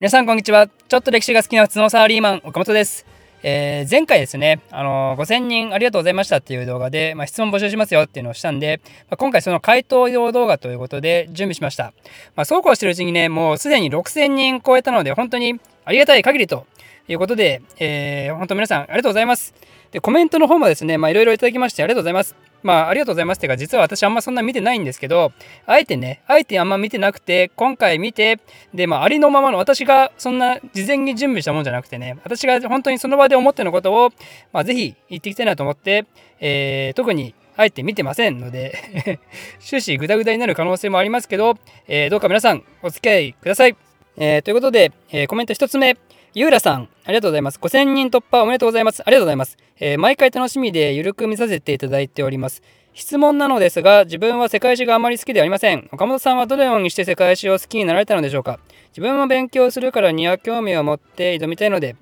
皆さんこんにちは。ちょっと歴史が好きな普通のサラリーマン、岡本です。えー、前回ですね、あのー、5000人ありがとうございましたっていう動画で、まあ、質問募集しますよっていうのをしたんで、まあ、今回その回答用動画ということで準備しました。まあ、そうこうしてるうちにね、もうすでに6000人超えたので、本当にありがたい限りということで、えー、本当皆さんありがとうございます。で、コメントの方もですね、まあいろいろいただきましてありがとうございます。まあ、ありがとうございますってか、実は私あんまそんな見てないんですけど、あえてね、あえてあんま見てなくて、今回見て、で、まあ、ありのままの私がそんな事前に準備したもんじゃなくてね、私が本当にその場で思ってのことを、まあ、ぜひ言っていきたいなと思って、えー、特にあえて見てませんので 終始グダグダになる可能性もありますけど、えー、どうか皆さんお付き合いください。えー、ということで、えー、コメント1つ目。ゆうらさん、ありがとうございます。5000人突破おめでとうございます。ありがとうございます。えー、毎回楽しみでゆるく見させていただいております。質問なのですが、自分は世界史があまり好きではありません。岡本さんはどのようにして世界史を好きになられたのでしょうか自分も勉強するからには興味を持って挑みたいので、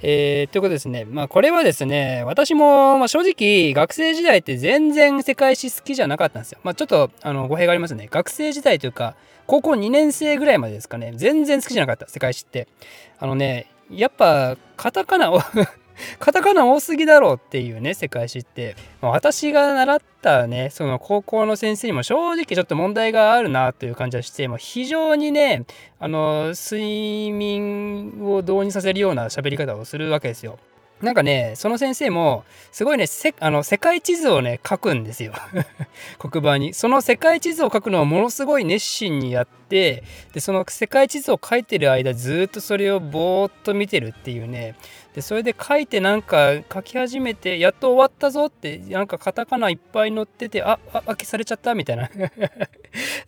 えー、ということですね。まあこれはですね、私も、まあ、正直学生時代って全然世界史好きじゃなかったんですよ。まあちょっとあの語弊がありますね。学生時代というか、高校2年生ぐらいまでですかね、全然好きじゃなかった、世界史って。あのね、やっぱカタカナを カタカナ多すぎだろうっていうね世界史って、私が習ったねその高校の先生にも正直ちょっと問題があるなという感じはしてもう非常にねあの睡眠を導入させるような喋り方をするわけですよ。なんかね、その先生も、すごいね、あの世界地図をね、書くんですよ。黒板に。その世界地図を書くのをものすごい熱心にやって、で、その世界地図を書いてる間、ずっとそれをぼーっと見てるっていうね、でそれで書いてなんか書き始めてやっと終わったぞってなんかカタカナいっぱい載っててああ消されちゃったみたいな。だか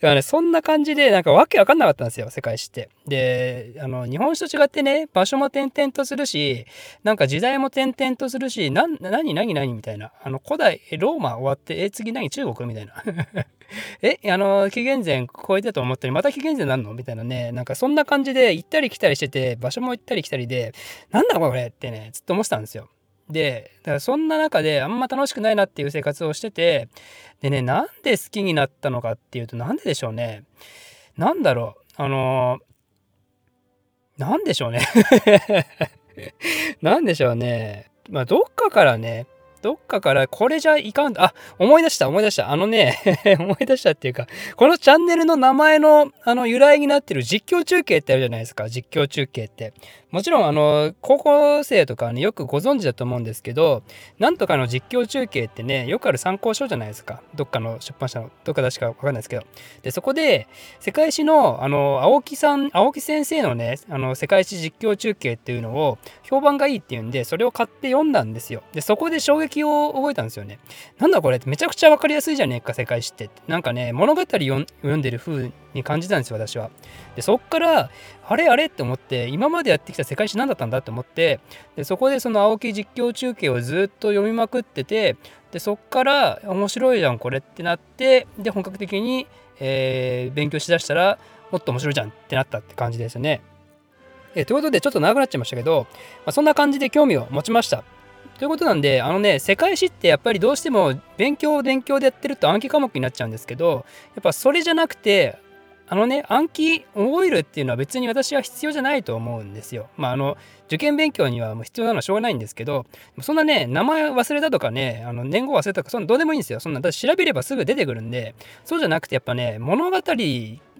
らねそんな感じでなんかわけわかんなかったんですよ世界史って。であの日本史と違ってね場所も転々とするしなんか時代も転々とするしな何何何みたいな。あの古代ローマ終わってえ次何？中国？みたいな。え、あの、紀元前超えたと思ったり、また紀元前なんの？みたいなね、なんかそんな感じで行ったり来たりしてて、場所も行ったり来たりで、なんだこれってね、ずっと思ってたんですよ。で、だからそんな中であんま楽しくないなっていう生活をしてて、でね、なんで好きになったのかっていうと、なんででしょうね。なんだろう、あのなんでしょうね なんでしょうね。まあ、どっかからね、どっかからこれじゃいかん、あ、思い出した、思い出した。あのね 思い出したっていうか、このチャンネルの名前のあの由来になってる実況中継ってあるじゃないですか、実況中継って。もちろん、あの、高校生とかね、よくご存知だと思うんですけど、なんとかの実況中継ってね、よくある参考書じゃないですか。どっかの出版社の、どっか出しかわかんないですけど。で、そこで、世界史の、あの、青木さん、青木先生のね、あの、世界史実況中継っていうのを、評判がいいっていうんで、それを買って読んだんですよ。で、そこで衝撃を覚えたんですよね。なんだこれってめちゃくちゃわかりやすいじゃねえか、世界史って。なんかね、物語を読んでる風に感じたんですよ、私は。で、そっから、あれあれって思って、今までやってきた世界史何だったんだって思って、で、そこでその青木実況中継をずっと読みまくってて、で、そっから面白いじゃん、これってなって、で、本格的に、えー、勉強しだしたら、もっと面白いじゃんってなったって感じですよね。えということで、ちょっと長くなっちゃいましたけど、まあ、そんな感じで興味を持ちました。ということなんで、あのね、世界史ってやっぱりどうしても勉強勉強でやってると暗記科目になっちゃうんですけど、やっぱそれじゃなくて、あのね、暗記覚えるっていうのは別に私は必要じゃないと思うんですよ。まあ、あの、受験勉強にはもう必要なのはしょうがないんですけど、そんなね、名前忘れたとかね、あの年号忘れたとか、そんなどうでもいいんですよ。そんな、だ調べればすぐ出てくるんで、そうじゃなくてやっぱね、物語、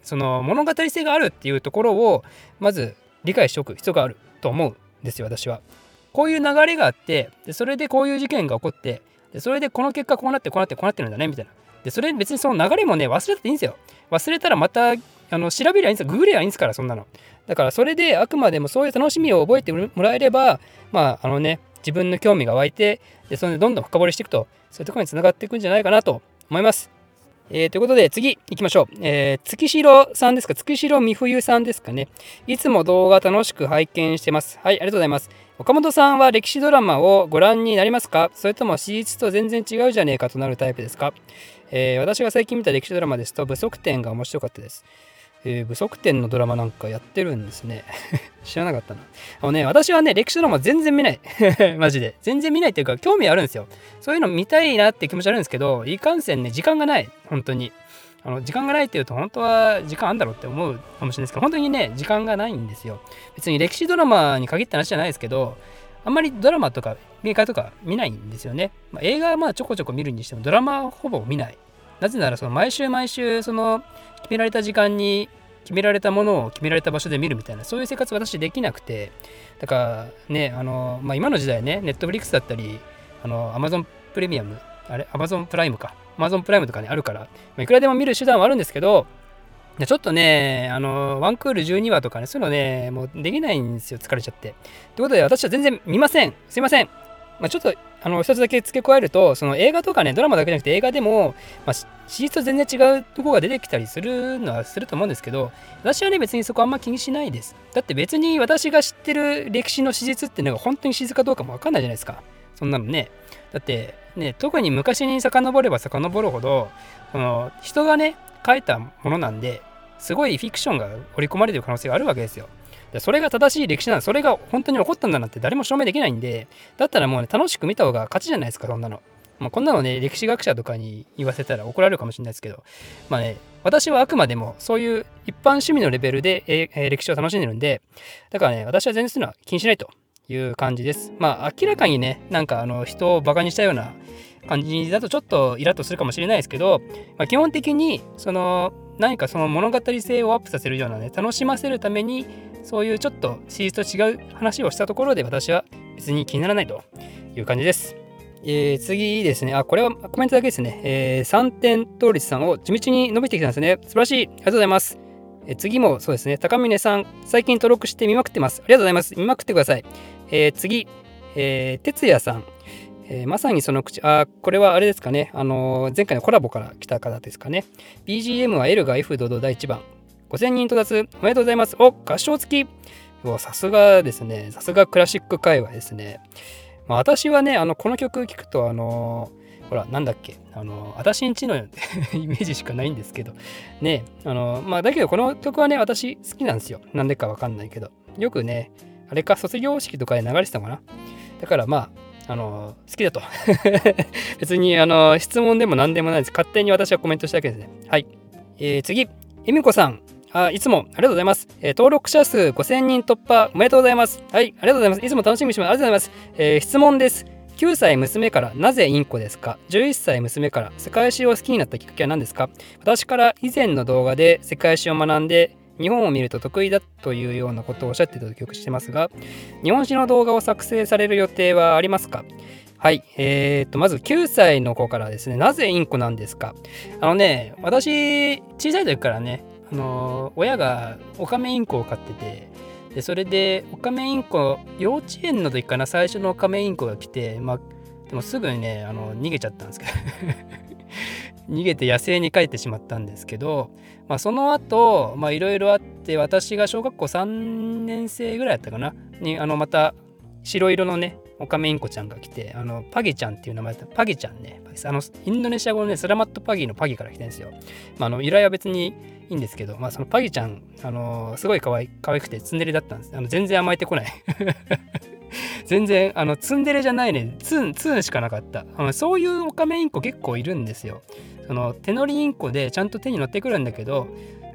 その物語性があるっていうところを、まず理解しておく必要があると思うんですよ、私は。こういう流れがあって、でそれでこういう事件が起こって、でそれでこの結果こうなってこうなってこうなってるんだね、みたいな。で、それ別にその流れもね、忘れていいんですよ。忘れたらまた、あの、調べりゃいいんですよ。ググればいいんですから、そんなの。だから、それであくまでもそういう楽しみを覚えてもらえれば、まあ、あのね、自分の興味が湧いて、で、それでどんどん深掘りしていくと、そういうところにつながっていくんじゃないかなと思います。えー、ということで、次行きましょう。えー、月城さんですか？月城美冬さんですかね。いつも動画楽しく拝見してます。はい、ありがとうございます。岡本さんは歴史ドラマをご覧になりますか？それとも史実と全然違うじゃねえかとなるタイプですか？えー、私が最近見た歴史ドラマですと、不足点が面白かったです。えー、不足点のドラマなんかやってるんですね。知らなかったな。あのね、私はね、歴史ドラマ全然見ない。マジで。全然見ないっていうか、興味あるんですよ。そういうの見たいなって気持ちあるんですけど、いかんせんね、時間がない。本当に。あの時間がないっていうと本当は時間あんだろうって思うかもしれないですけど本当にね時間がないんですよ別に歴史ドラマに限った話じゃないですけどあんまりドラマとかメーカーとか見ないんですよね、まあ、映画はまあちょこちょこ見るにしてもドラマはほぼ見ないなぜならその毎週毎週その決められた時間に決められたものを決められた場所で見るみたいなそういう生活私できなくてだからねあの、まあ、今の時代ねネットフリックスだったりあのアマゾンプレミアムあれアマゾンプライムかアマゾンプライムとかねあるから、ま、いくらでも見る手段はあるんですけどちょっとね、あの、ワンクール12話とかね、そういうのね、もうできないんですよ、疲れちゃって。ということで、私は全然見ません。すいません。まあ、ちょっと、あの、一つだけ付け加えると、その映画とかね、ドラマだけじゃなくて映画でも、まあ、史実と全然違うとこが出てきたりするのはすると思うんですけど、私はね、別にそこあんま気にしないです。だって別に私が知ってる歴史の史実っていうのが本当に史実かどうかもわかんないじゃないですか。そんなのね。だって、ね、特に昔に遡れば遡るほど、その人がね、書いたものなんで、すごいフィクションが織り込まれてる可能性があるわけですよ。それが正しい歴史なのそれが本当に起こったんだなんて誰も証明できないんでだったらもうね楽しく見た方が勝ちじゃないですかそんなの。まあ、こんなのね歴史学者とかに言わせたら怒られるかもしれないですけどまあね私はあくまでもそういう一般趣味のレベルで、えー、歴史を楽しんでるんでだからね私は全然そういうのは気にしないという感じです。まあ明らかにねなんかあの人をバカにしたような感じだとちょっとイラッとするかもしれないですけど、まあ、基本的にその何かその物語性をアップさせるようなね楽しませるためにそういうちょっと史実と違う話をしたところで私は別に気にならないという感じです。えー、次ですね。あ、これはコメントだけですね。えー、3点倒立さんを地道に伸びてきたんですね。素晴らしい。ありがとうございます。えー、次もそうですね。高峰さん、最近登録して見まくってます。ありがとうございます。見まくってください。えー、次、えー、哲也さん。えー、まさにその口、あ、これはあれですかね。あのー、前回のコラボから来た方ですかね。BGM は L が F 堂々第1番。5000人到達。おめでとうございます。お、合唱付き。さすがですね。さすがクラシック界隈ですね。まあ、私はね、あの、この曲聴くと、あの、ほら、なんだっけ、あの、私んちの イメージしかないんですけど、ね、あの、まあ、だけどこの曲はね、私好きなんですよ。なんでかわかんないけど。よくね、あれか、卒業式とかで流れてたのかな。だからまあ、あの、好きだと。別に、あの、質問でも何でもないです。勝手に私はコメントしただけですね。はい。えー、次、えみこさん。あいつもありがとうございます、えー、登録者数5000人突破おめでとうございます。はい、ありがとうございます。いつも楽しみにしてます。ありがとうございます。えー、質問です。9歳娘からなぜインコですか ?11 歳娘から世界史を好きになったきっかけは何ですか？私から以前の動画で世界史を学んで日本を見ると得意だというようなことをおっしゃっていたと記憶してますが、日本史の動画を作成される予定はありますか？はい。えー、っと、まず9歳の子からですね、なぜインコなんですか？あのね、私、小さい時からね、あの親がオカメインコを飼ってて、で、それで、オカメインコ、幼稚園の時かな、最初のオカメインコが来て、まあ、でもすぐにね、あの、逃げちゃったんですけど。逃げて野生に帰ってしまったんですけど、まあ、その後いろいろあって私が小学校3年生ぐらいだったかな。にあのまた白色のねオカメインコちゃんが来てあのパギちゃんっていう名前だったパギちゃんね。あのインドネシア語のねスラマットパギのパギから来てるんですよ、まあ、あの由来は別にいいんですけど、まあ、そのパギちゃんあのすごい可愛可愛くてツンデレだったんです。あの全然甘えてこない。全然あのツンデレじゃないね。ツンツンしかなかった。あのそういうオカメインコ結構いるんですよ。その手乗りインコでちゃんと手に乗ってくるんだけど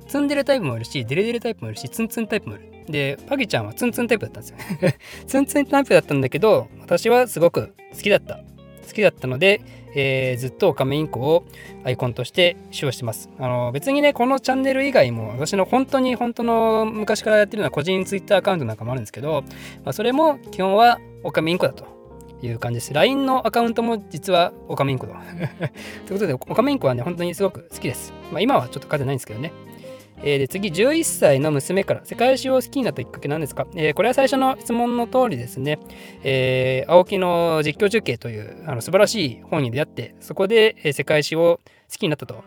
ツンデレタイプもいるしデレデレタイプもいるしツンツンタイプもいるでパギちゃんはツンツンタイプだったんですよ ツンツンタイプだったんだけど私はすごく好きだった好きだったので、えー、ずっとオカメインコをアイコンとして使用してます。あの別にね、このチャンネル以外も私の本当に本当の昔からやってるような個人ツイッターアカウントなんかもあるんですけど、まあ、それも基本はオカメインコだという感じです。LINE のアカウントも実はオカメインコと。ということで、オカメインコはね、本当にすごく好きです。まあ、今はちょっと勝てないんですけどね。えー、で次、11歳の娘から世界史を好きになったきっかけなんですか、えー、これは最初の質問の通りですね、えー、青木の実況中継というあの素晴らしい本に出会って、そこで、世界史を好きになったと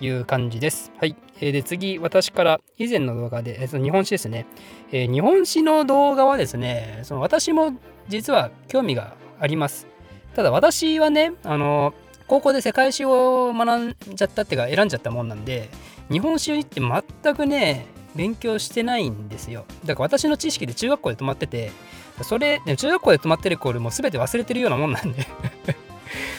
いう感じです。はい。えー、で次、私から以前の動画で、えー、その日本史ですね、えー、日本史の動画はですね、その私も実は興味があります。ただ私はね、あの、高校で世界史を学んじゃったっていうか選んじゃったもんなんで、日本史って全くね、勉強してないんですよ。だから私の知識で中学校で泊まってて、それ、中学校で止まってる頃も全て忘れてるようなもんなんで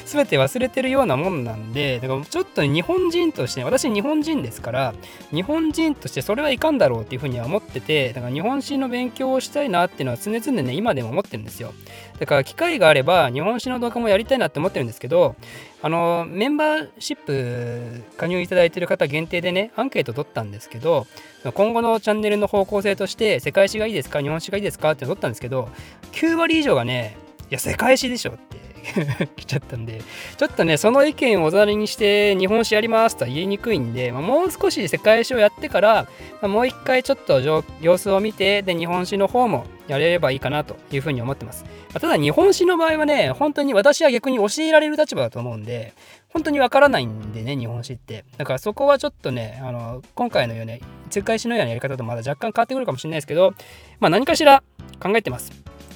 全て忘れてるようなもんなんでだからちょっと日本人として私日本人ですから日本人としてそれはいかんだろうっていうふうには思っててだから日本史の勉強をしたいなっていうのは常々ね今でも思ってるんですよ。だから機会があれば日本史の動画もやりたいなって思ってるんですけどあのメンバーシップ加入いただいてる方限定でねアンケート取ったんですけど今後のチャンネルの方向性として世界史がいいですか日本史がいいですかって取ったんですけど9割以上がねいや世界史でしょって。来ちゃったんで、ちょっとね、その意見をおざりにして日本史やりますとは言いにくいんで、まあ、もう少し世界史をやってから、まあ、もう一回ちょっと様子を見て、で、日本史の方もやれればいいかなというふうに思ってます。まあ、ただ、日本史の場合はね、本当に私は逆に教えられる立場だと思うんで、本当にわからないんでね、日本史って。だからそこはちょっとね、あの、今回のような、世界史のようなやり方とまだ若干変わってくるかもしれないですけど、まあ何かしら考えてます。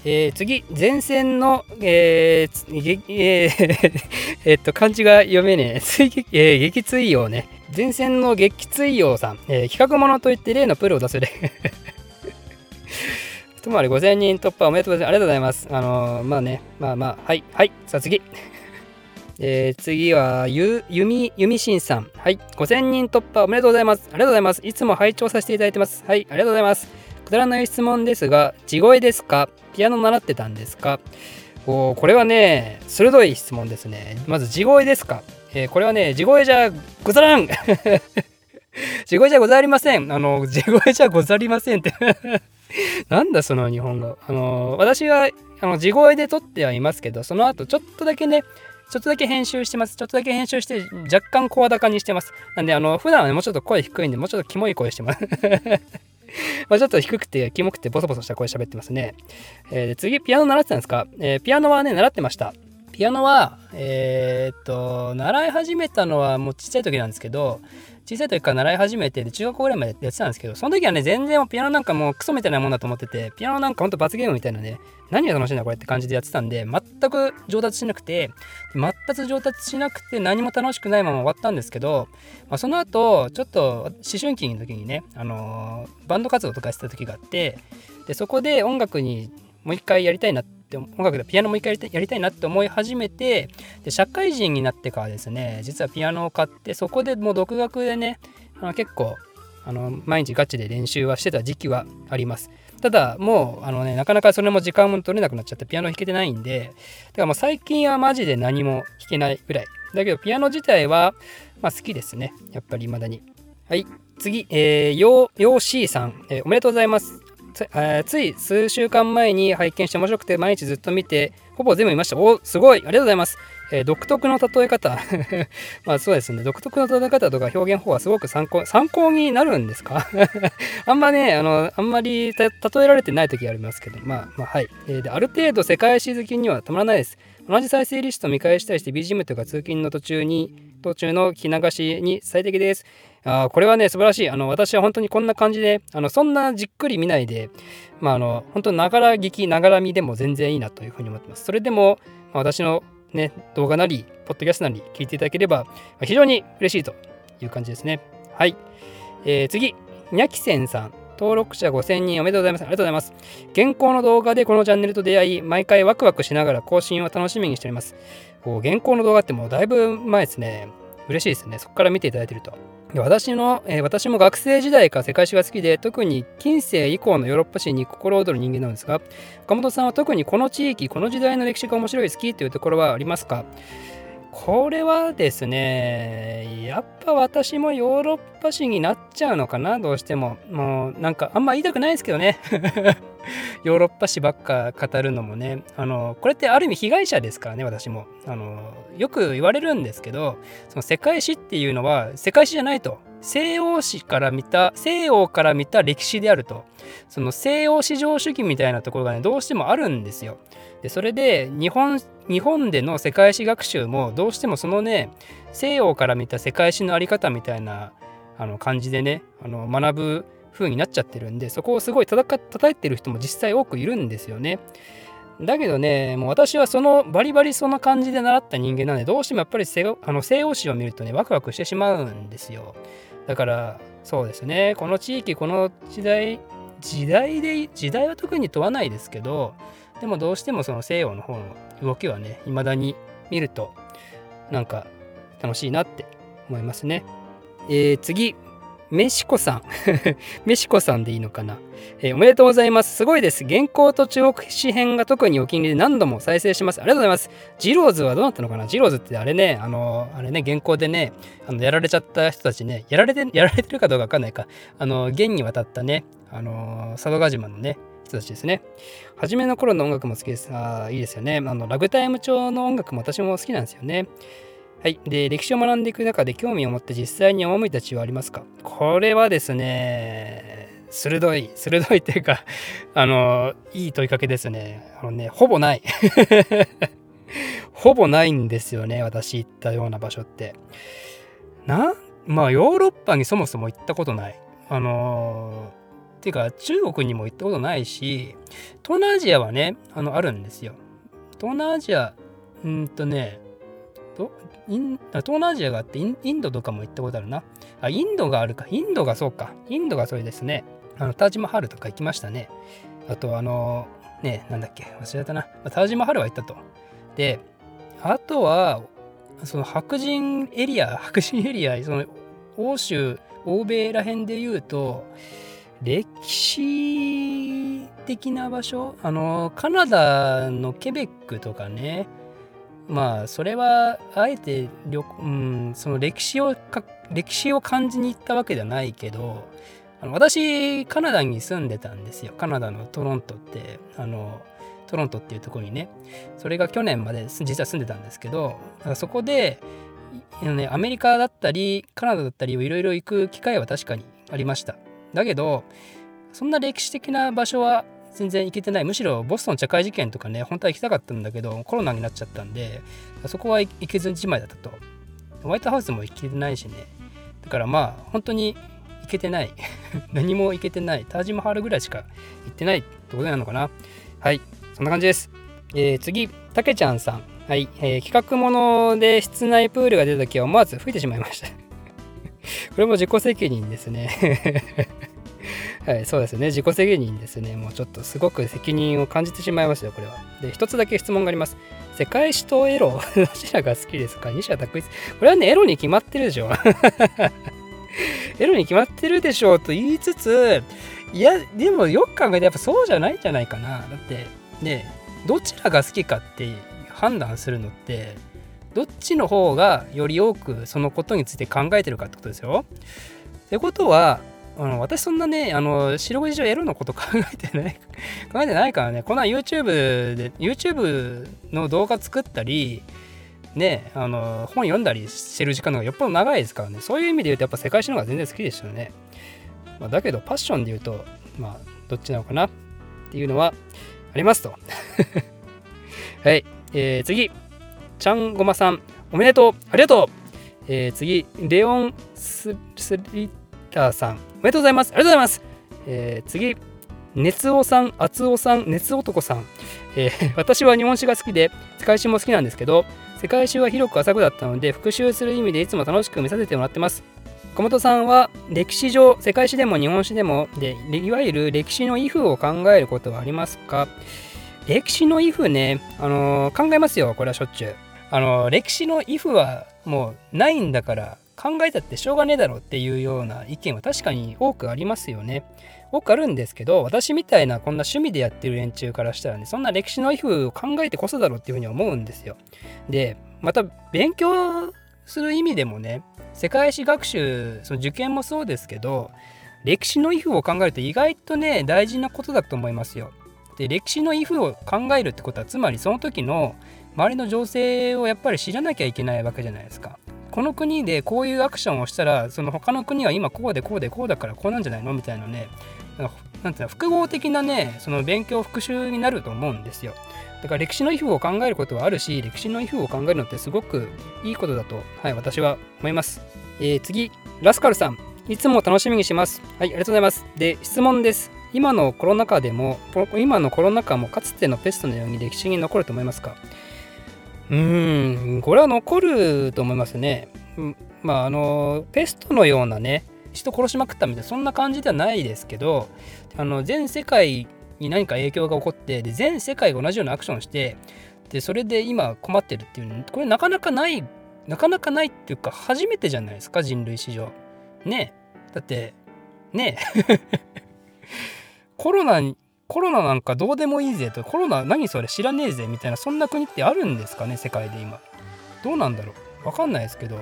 えー、次、前線の、えー、えー、えっと、漢字が読めねえ。追撃、えー、撃追王ね。前線の撃追王さん。えー、企画者といって例のプロを出せる。ともあれ5000人突破おめでとうございます。ありがとうございます。あのー、まあね、まあまあ、はい、はい。さあ次。えー、次は、ゆ、ゆみ、ゆみしんさん。はい。5000人突破おめでとうございます。ありがとうございます。いつも拝聴させていただいてます。はい。ありがとうございます。くだらない質問ですが、地声ですかピアノ習ってたんですか？おこれはね、鋭い質問ですね。まず、地声ですか、えー、これはね、地声じゃござらん 地声じゃござりません。あの、地声じゃござりませんって なんだその日本語。あの、私は、あの、地声で撮ってはいますけど、その後ちょっとだけね、ちょっとだけ編集してます。ちょっとだけ編集して、若干声高にしてます。なんで、あの、普段はね、もうちょっと声低いんで、もうちょっとキモい声してます まあちょっと低くて、キモくて、ボソボソした声喋ってますね。えー、次、ピアノ習ってたんですか、えー、ピアノはね、習ってました。ピアノは、えー、っと、習い始めたのはもうちっちゃい時なんですけど、小さい時から習い始めて、で中学校ぐらいまでやってたんですけど、その時はね、全然ピアノなんかもうクソみたいなもんだと思ってて、ピアノなんかほんと罰ゲームみたいなね、何が楽しいんだこれって感じでやってたんで、全く上達しなくて、全く上達しなくて何も楽しくないまま終わったんですけど、まあ、その後、ちょっと思春期の時にね、あのー、バンド活動とかしてた時があって、で、そこで音楽にもう一回やりたいなってって音楽でピアノもう一回やりたいなって思い始めてで社会人になってからですね実はピアノを買ってそこでもう独学でねあの結構あの毎日ガチで練習はしてた時期はあります。ただもうあのねなかなかそれも時間も取れなくなっちゃってピアノ弾けてないんでだからもう最近はマジで何も弾けないぐらい。だけどピアノ自体は、まあ、好きですね。やっぱり未だに。はい次、えー、よー、よーしーさん、えー、おめでとうございます。つ,、つい数週間前に拝見して面白くて毎日ずっと見てほぼ全部見ました。おすごい。ありがとうございます、えー、独特の例え方。まあそうですね。独特の例え方とか表現法はすごく参考参考になるんですか？あんまねあのあんまり例えられてない時ありますけど。まあまあはい、えー、である程度世界史好きにはたまらないです。同じ再生リスト見返したりして BGM とか通勤の途中に途中の聞き流しに最適です。あこれはね、素晴らしい。あの、私は本当にこんな感じで、あの、そんなじっくり見ないで、まあ、あの、本当ながら聞き、ながら見でも全然いいなというふうに思ってます。それでも、まあ、私のね、動画なり、ポッドキャストなり聞いていただければ、非常に嬉しいという感じですね。はい。えー、次、にゃきせんさん。登録者5000人おめでとうございます。ありがとうございます。現行の動画でこのチャンネルと出会い、毎回ワクワクしながら更新を楽しみにしております。こう現行の動画ってもうだいぶ前ですね。嬉しいですね。そこから見ていただいてると。私の、えー、私も学生時代から世界史が好きで、特に近世以降のヨーロッパ史に心躍る人間なんですが、岡本さんは特にこの地域、この時代の歴史が面白い好きというところはありますか？これはですね、やっぱ私もヨーロッパ史になっちゃうのかな、どうしても。もうなんかあんま言いたくないですけどね。ヨーロッパ史ばっか語るのもね。あの、これってある意味被害者ですからね、私も。あの、よく言われるんですけど、その世界史っていうのは世界史じゃないと。西欧史から見た、西洋から見た歴史であると。その西洋史上主義みたいなところがね、どうしてもあるんですよ。でそれで日本日本での世界史学習もどうしてもそのね西洋から見た世界史の在り方みたいなあの感じでねあの学ぶ風になっちゃってるんでそこをすごい叩叩いてる人も実際多くいるんですよね。だけどね、もう私はそのバリバリその感じで習った人間なんで、どうしてもやっぱり西あの西洋史を見るとね、ワクワクしてしまうんですよ。だから、そうですね、この地域、この時代、時代で、時代は特に問わないですけど、でもどうしてもその西洋の方の動きはね、未だに見るとなんか楽しいなって思いますね。えー、次メシコさん。メシコさんでいいのかな、えー、おめでとうございます。すごいです。原稿と中国史編が特にお気に入りで何度も再生します。ありがとうございます。ジローズはどうなったのかな？ジローズってあれね、あの、あれね、原稿でね、あのやられちゃった人たちね、やられて、やられてるかどうかわかんないか、あの、現に渡ったね、あの、佐渡島のね、人たちですね。初めの頃の音楽も好きです。あ、いいですよね。あの、ラグタイム調の音楽も私も好きなんですよね。はい。で、歴史を学んでいく中で興味を持って実際に赴いた地はありますか？これはですね、鋭い、鋭いっていうか、あの、いい問いかけですね。あのね、ほぼない。ほぼないんですよね、私行ったような場所って。な、まあ、ヨーロッパにそもそも行ったことない。あのっていうか、中国にも行ったことないし、東南アジアはね、あの、あるんですよ。東南アジア、うんとね、イン東南アジアがあってインドとかも行ったことあるな。あ、インドがあるか。インドがそうか。インドがそれですね。あの、タージマハルとか行きましたね。あと、あの、ね、なんだっけ、忘れたな。タージマハルは行ったと。で、あとは、その白人エリア、白人エリア、その欧州、欧米ら辺で言うと、歴史的な場所？あの、カナダのケベックとかね、まあそれはあえて、うん、その歴史を歴史を感じに行ったわけではないけどあの私カナダに住んでたんですよ。カナダのトロントってあのトロントっていうところにね。それが去年まで実は住んでたんですけどそこで、ね、アメリカだったりカナダだったりをいろいろ行く機会は確かにありました。だけどそんな歴史的な場所は全然行けてない。むしろボストン茶会事件とかね本当は行きたかったんだけどコロナになっちゃったんでそこは行けずじまいだったと。ホワイトハウスも行けてないしね。だからまあ本当に行けてない。何も行けてない。タージマハルぐらいしか行ってないってことなのかな。はい。そんな感じです、えー、次たけちゃんさん。はい、えー、企画もので室内プールが出た時は思わず吹いてしまいました。これも自己責任ですね。はい、そうですね。自己責任ですね。もうちょっとすごく責任を感じてしまいましたよ、これは。で、一つだけ質問があります。世界史とエロ、どちらが好きですか？西田拓一。これはね、エロに決まってるでしょ。エロに決まってるでしょうと言いつつ、いや、でもよく考えてやっぱそうじゃないんじゃないかな。だって、ね、どちらが好きかって判断するのって、どっちの方がより多くそのことについて考えてるかってことですよ。ってことは、あの私そんなね、あの、四六時中エロのこと 考えてない、考えてないからね、こんな YouTube で、YouTube の動画作ったり、ね、あの、本読んだりしてる時間の方がよっぽど長いですからね、そういう意味で言うとやっぱ世界史の方が全然好きでしたよね。まあ、だけど、パッションで言うと、まあ、どっちなのかなっていうのはありますと。はい、えー、次、ちゃんごまさん、おめでとう。ありがとう。えー、次、レオンス・スリッターさん、おめでとうございます。ありがとうございます。えー、次、熱尾さん、厚尾さん、熱男さん、えー、私は日本史が好きで、世界史も好きなんですけど、世界史は広く浅くだったので、復習する意味でいつも楽しく見させてもらってます。小本さんは歴史上、世界史でも日本史でもで、いわゆる歴史の if を考えることはありますか？歴史の if ね、あのー、考えますよ、これはしょっちゅう。あのー、歴史の if はもうないんだから考えたってしょうがねえだろっていうような意見は確かに多くありますよね。多くあるんですけど、私みたいなこんな趣味でやってる連中からしたらね、そんな歴史の if を考えてこそだろうっていうふうに思うんですよ。で、また勉強する意味でもね、世界史学習、その受験もそうですけど、歴史の if を考えると意外とね、大事なことだと思いますよ。で、歴史の if を考えるってことは、つまりその時の周りの情勢をやっぱり知らなきゃいけないわけじゃないですか。この国でこういうアクションをしたらその他の国は今こうでこうでこうだからこうなんじゃないのみたいなねなんていうの複合的なねその勉強復習になると思うんですよ。だから歴史の皮膚を考えることはあるし歴史の皮膚を考えるのってすごくいいことだとはい私は思います、えー、次ラスカルさん。いつも楽しみにします。はいありがとうございます。で質問です。今のコロナ禍でも今のコロナ禍もかつてのペストのように歴史に残ると思いますか？うん、これは残ると思いますね。まあ、あの、ペストのようなね、人殺しまくったみたいな、そんな感じではないですけど、あの、全世界に何か影響が起こって、で全世界が同じようなアクションして、でそれで今困ってるっていうこれなかなかないなかなかないっていうか初めてじゃないですか人類史上。ね。だってね。コロナにコロナなんかどうでもいいぜとコロナ何それ知らねえぜみたいなそんな国ってあるんですかね世界で今。どうなんだろう。わかんないですけど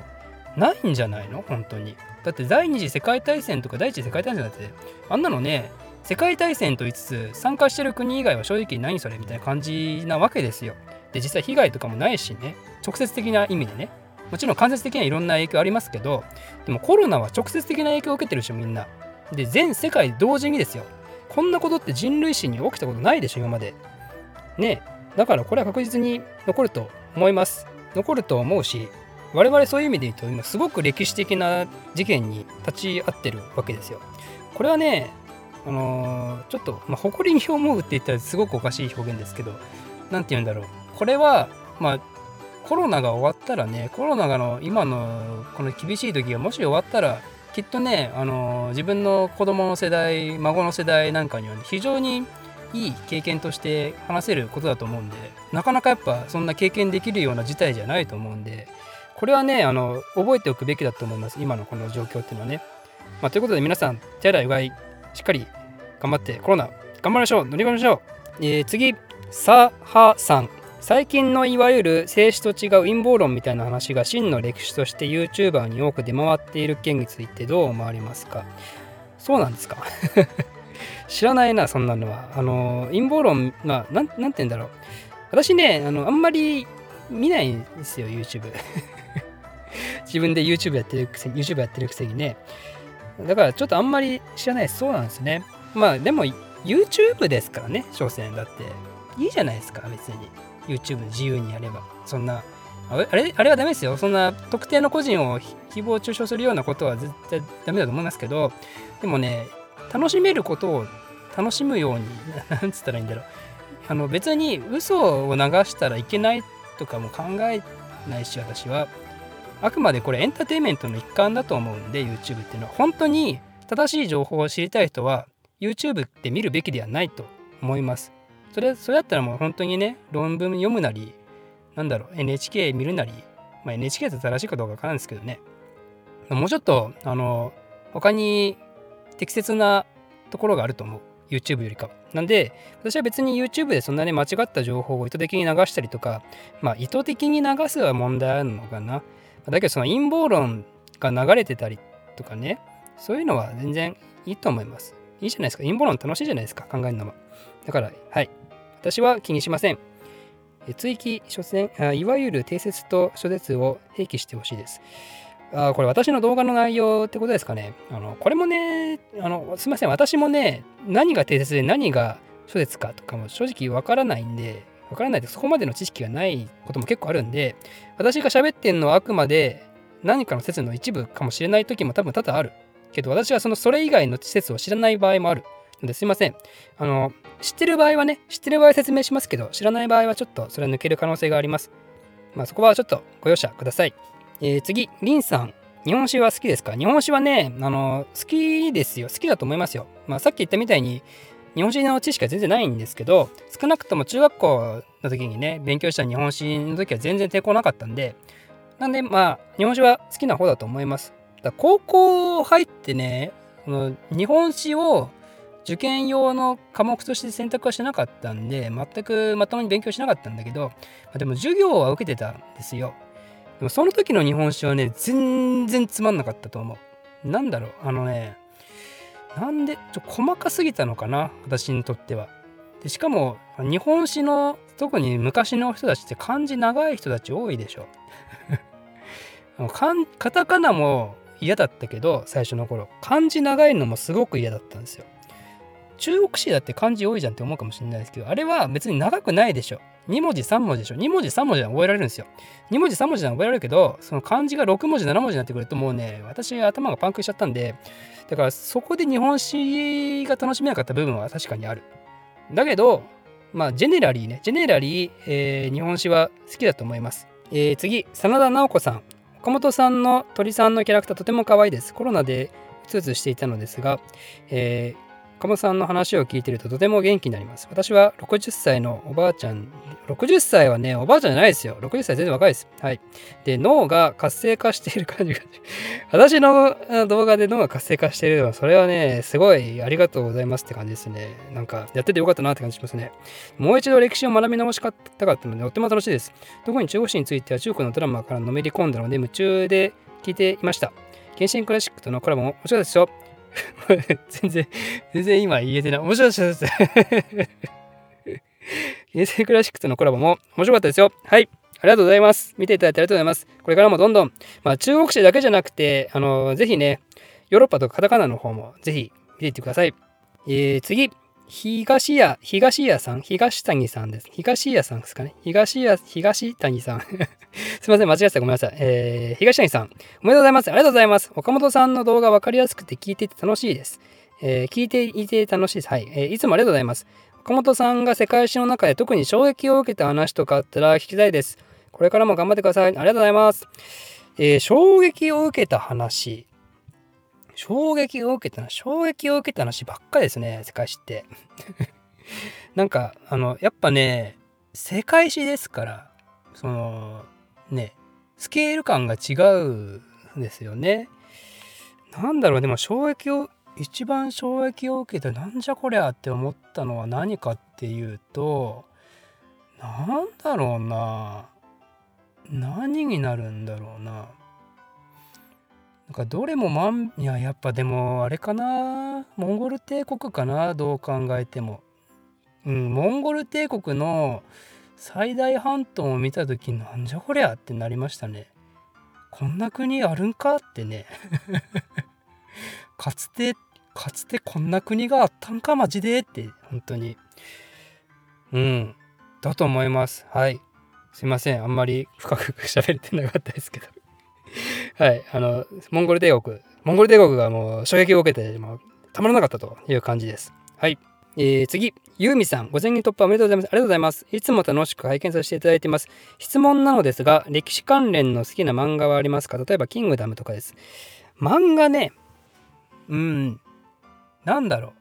ないんじゃないの？本当に。だって第二次世界大戦とか第一次世界大戦だってあんなのね世界大戦と言いつつ参加してる国以外は正直何それみたいな感じなわけですよ。で実際被害とかもないしね直接的な意味でね。もちろん間接的にはいろんな影響ありますけどでもコロナは直接的な影響を受けてるでしょみんな。で全世界同時にですよ。こんなことって人類史に起きたことないでしょ今まで。ねだからこれは確実に残ると思います。残ると思うし我々そういう意味で言うと今すごく歴史的な事件に立ち会ってるわけですよ。これはねあのー、ちょっと、まあ、誇りに思うって言ったらすごくおかしい表現ですけど何て言うんだろう。これはまあコロナが終わったらねコロナがの今のこの厳しい時がもし終わったらきっとね、あの自分の子供の世代孫の世代なんかには、ね、非常にいい経験として話せることだと思うんでなかなかやっぱそんな経験できるような事態じゃないと思うんでこれはねあの覚えておくべきだと思います今のこの状況っていうのはね、まあ、ということで皆さん手洗いうがいしっかり頑張ってコロナ頑張りましょう乗り越えましょう、えー、次サハさん。最近のいわゆる静止と違う陰謀論みたいな話が真の歴史として YouTuber に多く出回っている件についてどう思われますか？そうなんですか？知らないな、そんなのは。あの、陰謀論、まあ、なん、なんて言うんだろう。私ね、あの、あんまり見ないんですよ、YouTube。自分で YouTube やってるくせに、YouTube やってるくせにね。だからちょっとあんまり知らない。そうなんですね。まあでも YouTube ですからね、所詮だって。いいじゃないですか、別に。YouTube 自由にやれば。そんな、あれあれはダメですよ。そんな特定の個人を誹謗中傷するようなことは絶対ダメだと思いますけど、でもね、楽しめることを楽しむように、なんつったらいいんだろう。あの別に嘘を流したらいけないとかも考えないし、私は。あくまでこれエンターテインメントの一環だと思うんで、YouTube っていうのは。本当に正しい情報を知りたい人は、YouTube って見るべきではないと思います。それそれだったらもう本当にね論文読むなりなんだろう NHK 見るなり、まあ、NHK って正しいかどうかわからんですけどね。もうちょっとあの他に適切なところがあると思う。YouTube よりか。なんで私は別に YouTube でそんなに間違った情報を意図的に流したりとかまあ意図的に流すは問題あるのかな。だけどその陰謀論が流れてたりとかねそういうのは全然いいと思います。いいじゃないですか。陰謀論楽しいじゃないですか考えるのは。だからはい。私は気にしません。追記書選いわゆる定説と諸説を併記してほしいです。あこれ私の動画の内容ってことですかね。あのこれもねあの、すみません、私もね、何が定説で何が諸説かとかも正直わからないんで、わからないでそこまでの知識がないことも結構あるんで、私が喋ってんのはあくまで何かの説の一部かもしれない時も多分多々ある。けど私はそのそれ以外の説を知らない場合もある。すいません。あの、知ってる場合はね、知ってる場合説明しますけど、知らない場合はちょっとそれは抜ける可能性があります。まあそこはちょっとご容赦ください。えー、次、リンさん。日本史は好きですか？日本史はね、あの、好きですよ。好きだと思いますよ。まあさっき言ったみたいに、日本史の知識は全然ないんですけど、少なくとも中学校の時にね、勉強した日本史の時は全然抵抗なかったんで、なんでまあ、日本史は好きな方だと思います。だ高校入ってね、この日本史を受験用の科目として選択はしなかったんで、全くまともに勉強しなかったんだけど、までも授業は受けてたんですよ。でもその時の日本史はね、全然つまんなかったと思う。なんだろう、あのね、なんで、ちょ細かすぎたのかな、私にとっては。でしかも、日本史の、特に昔の人たちって漢字長い人たち多いでしょ。カタカナも嫌だったけど、最初の頃。漢字長いのもすごく嫌だったんですよ。中国史だって漢字多いじゃんって思うかもしれないですけど、あれは別に長くないでしょ。2文字3文字でしょ。2文字3文字は覚えられるんですよ。2文字3文字は覚えられるけど、その漢字が6文字7文字になってくるともうね、私頭がパンクしちゃったんで、だからそこで日本史が楽しめなかった部分は確かにある。だけど、まあジェネラリーね、ジェネラリー、えー、日本史は好きだと思います。えー、次、真田直子さん。岡本さんの鳥さんのキャラクターとても可愛いです。コロナでうつうつしていたのですが、えー岡本さんの話を聞いてるととても元気になります。私は60歳のおばあちゃん、60歳はね、おばあちゃんじゃないですよ。60歳全然若いです。はい。で、脳が活性化している感じが、私の動画で脳が活性化しているのは、それはね、すごいありがとうございますって感じですね。なんか、やっててよかったなって感じしますね。もう一度歴史を学び直したかったので、とても楽しいです。特に中国史については中国のドラマからのめり込んだので、夢中で聞いていました。原神クラシックとのコラボも面白いですよ。全然、全然今言えてない。面白かったです。平成クラシックとのコラボも面白かったですよ。はい。ありがとうございます。見ていただいてありがとうございます。これからもどんどん、まあ、中国史だけじゃなくて、あの、ぜひね、ヨーロッパとカタカナの方もぜひ見ていってください。えー、次。東屋、東屋さん、東谷さんです。東屋さんですかね？東屋、東谷さん。すいません、間違えてた。ごめんなさい。えー、東谷さん。おめでとうございます。ありがとうございます。岡本さんの動画分かりやすくて聞いていて楽しいです。えー、聞いていて楽しいです。はい、えー。いつもありがとうございます。岡本さんが世界史の中で特に衝撃を受けた話とかあったら聞きたいです。これからも頑張ってください。ありがとうございます。えー、衝撃を受けた話。衝撃を受けたな衝撃を受けた話ばっかりですね、世界史って。なんか、あの、やっぱね、世界史ですから、その、ね、スケール感が違うんですよね。なんだろう、でも衝撃を、一番衝撃を受けたなんじゃこりゃって思ったのは何かっていうと、なんだろうな。何になるんだろうな。なんかどれもまんいややっぱでもあれかなモンゴル帝国かなどう考えても。うん、モンゴル帝国の最大半島を見た時なんじゃこりゃってなりましたね。こんな国あるんかってね。かつてかつてこんな国があったんかマジでって本当に。うん。だと思います。はい。すいません。あんまり深く喋れてなかったですけど。はい、あの、モンゴル帝国、モンゴル帝国がもう衝撃を受けて、もうたまらなかったという感じです。はい。えー、次、ユーミさん、5000人突破おめでとうございます。ありがとうございます。いつも楽しく拝見させていただいています。質問なのですが、歴史関連の好きな漫画はありますか？例えば、キングダムとかです。漫画ね、うん、なんだろ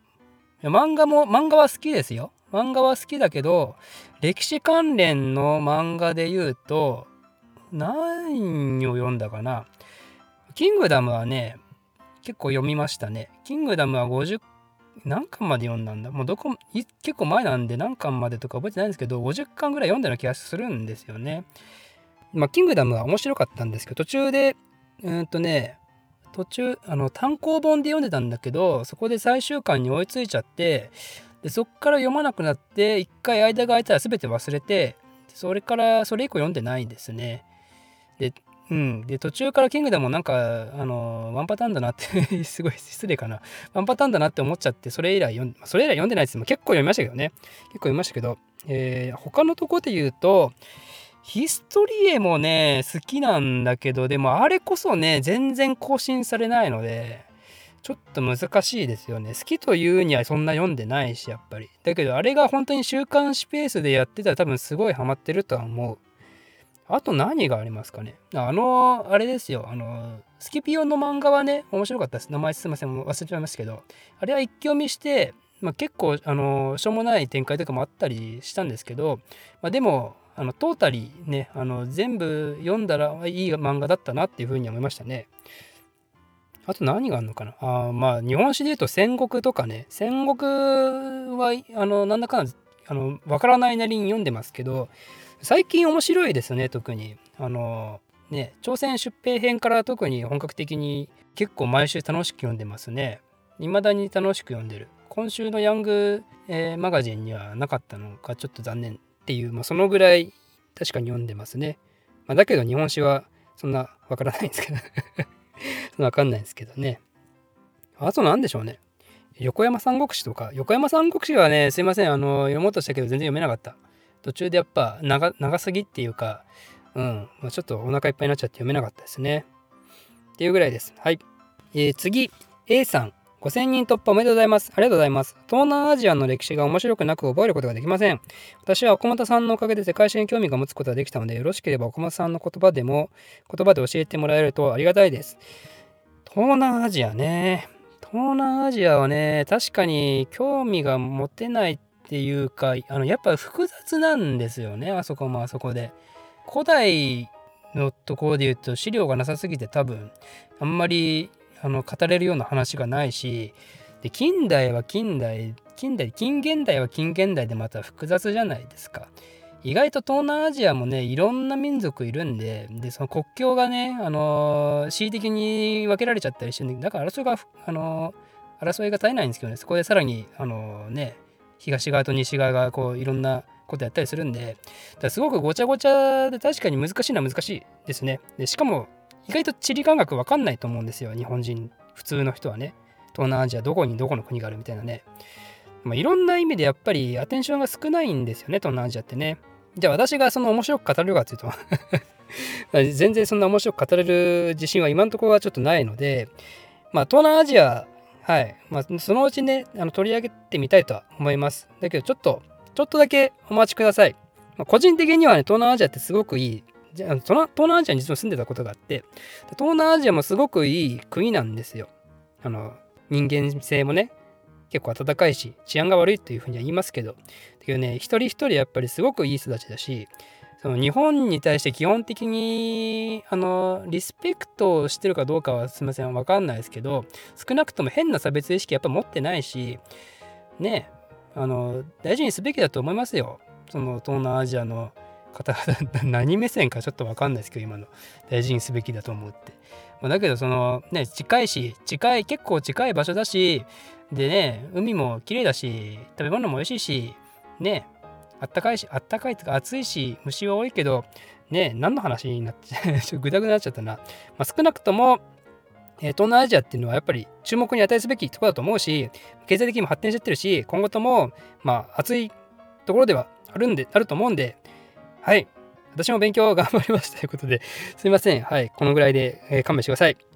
う。漫画も、漫画は好きですよ。漫画は好きだけど、歴史関連の漫画で言うと、何を読んだかな？キングダムはね、結構読みましたね。キングダムは50何巻まで読んだんだ？もうどこ結構前なんで何巻までとか覚えてないんですけど50巻ぐらい読んだような気がするんですよね。まあキングダムは面白かったんですけど途中でうんとね途中あの単行本で読んでたんだけどそこで最終巻に追いついちゃってでそっから読まなくなって一回間が空いたら全て忘れてそれからそれ以降読んでないですね。で、うん。で、途中からキングダムもなんか、あの、ワンパターンだなって すごい失礼かな。ワンパターンだなって思っちゃって、それ以来読ん、それ以来読んでないですも。結構読みましたけどね。結構読みましたけど、えー、他のとこで言うと、ヒストリエもね、好きなんだけど、でもあれこそね、全然更新されないので、ちょっと難しいですよね。好きというにはそんな読んでないし、やっぱり。だけど、あれが本当に週刊誌ペースでやってたら多分すごいハマってるとは思う。あと何がありますかね？あの、あれですよ。あの、スキピオの漫画はね、面白かったです。名前すいません。忘れちゃいましたけど。あれは一気読みして、まあ、結構、あの、しょうもない展開とかもあったりしたんですけど、まあ、でも、あの、トータリーね、あの、全部読んだらいい漫画だったなっていうふうに思いましたね。あと何があるのかな？あまあ、日本史で言うと戦国とかね、戦国は、あの、なんだかんだ、あの、わからないなりに読んでますけど、最近面白いですね、特に。あの、ね、朝鮮出兵編から特に本格的に結構毎週楽しく読んでますね。未だに楽しく読んでる。今週のヤング、えー、マガジンにはなかったのかちょっと残念っていう、まあ、そのぐらい確かに読んでますね。まあ、だけど日本史はそんなわからないんですけど そんなわかんないんですけどね。あと何でしょうね。横山三国志とか、横山三国志はね、すいません、あの、読もうとしたけど全然読めなかった。途中でやっぱ長長すぎっていうか、うん、ま、ちょっとお腹いっぱいになっちゃって読めなかったですね。っていうぐらいです。はい。えー、次、A さん。5000人突破おめでとうございます。ありがとうございます。東南アジアの歴史が面白くなく覚えることができません。私は岡本さんのおかげで世界史に興味が持つことができたので、よろしければ岡本さんの言葉でも、言葉で教えてもらえるとありがたいです。東南アジアね。東南アジアはね、確かに興味が持てないっていうか、あの、やっぱ複雑なんですよね、あそこもあそこで。古代のところで言うと資料がなさすぎて多分、あんまりあの語れるような話がないし、で、近代は近代、近代、近現代は近現代でまた複雑じゃないですか。意外と東南アジアもねいろんな民族いるんででその国境がねあの恣意的に分けられちゃったりしてるんでだから争いがあの争いが絶えないんですけどねそこでさらにあのね東側と西側がこういろんなことやったりするんでだすごくごちゃごちゃで確かに難しいのは難しいですね。でしかも意外と地理感覚わかんないと思うんですよ日本人普通の人はね。東南アジアどこにどこの国があるみたいなね。まあ、いろんな意味でやっぱりアテンションが少ないんですよね東南アジアってね。じゃあ私がその面白く語るかというと 全然そんな面白く語れる自信は今のところはちょっとないので、まあ、東南アジア、はい、まあ、そのうちね、あの取り上げてみたいとは思います。だけど、ちょっと、ちょっとだけお待ちください。まあ、個人的にはね、東南アジアってすごくいい、じゃ東南アジアに実は住んでたことがあって、東南アジアもすごくいい国なんですよ。あの、人間性もね、結構温かいし治安が悪いっていうふうには言いますけどだけどね一人一人やっぱりすごくいい人たちだしその日本に対して基本的にあのリスペクトをしてるかどうかはすいません分かんないですけど少なくとも変な差別意識やっぱ持ってないしねあの大事にすべきだと思いますよ。その東南アジアの方々 何目線かちょっと分かんないですけど今の。大事にすべきだと思うって、まあ、だけどそのね近いし近い結構近い場所だしでね、海も綺麗だし、食べ物も美味しいし、ね、あったかいし、あったかいとか暑いし、虫は多いけど、ね、何の話になって、ちょっとグダグダになっちゃったな。まあ、少なくとも、え、東南アジアっていうのはやっぱり注目に値すべきところだと思うし、経済的にも発展してってるし、今後とも、まあ、暑いところではあるんで、あると思うんで、はい。私も勉強頑張りますということで、すいません。はい。このぐらいで、えー、勘弁してください。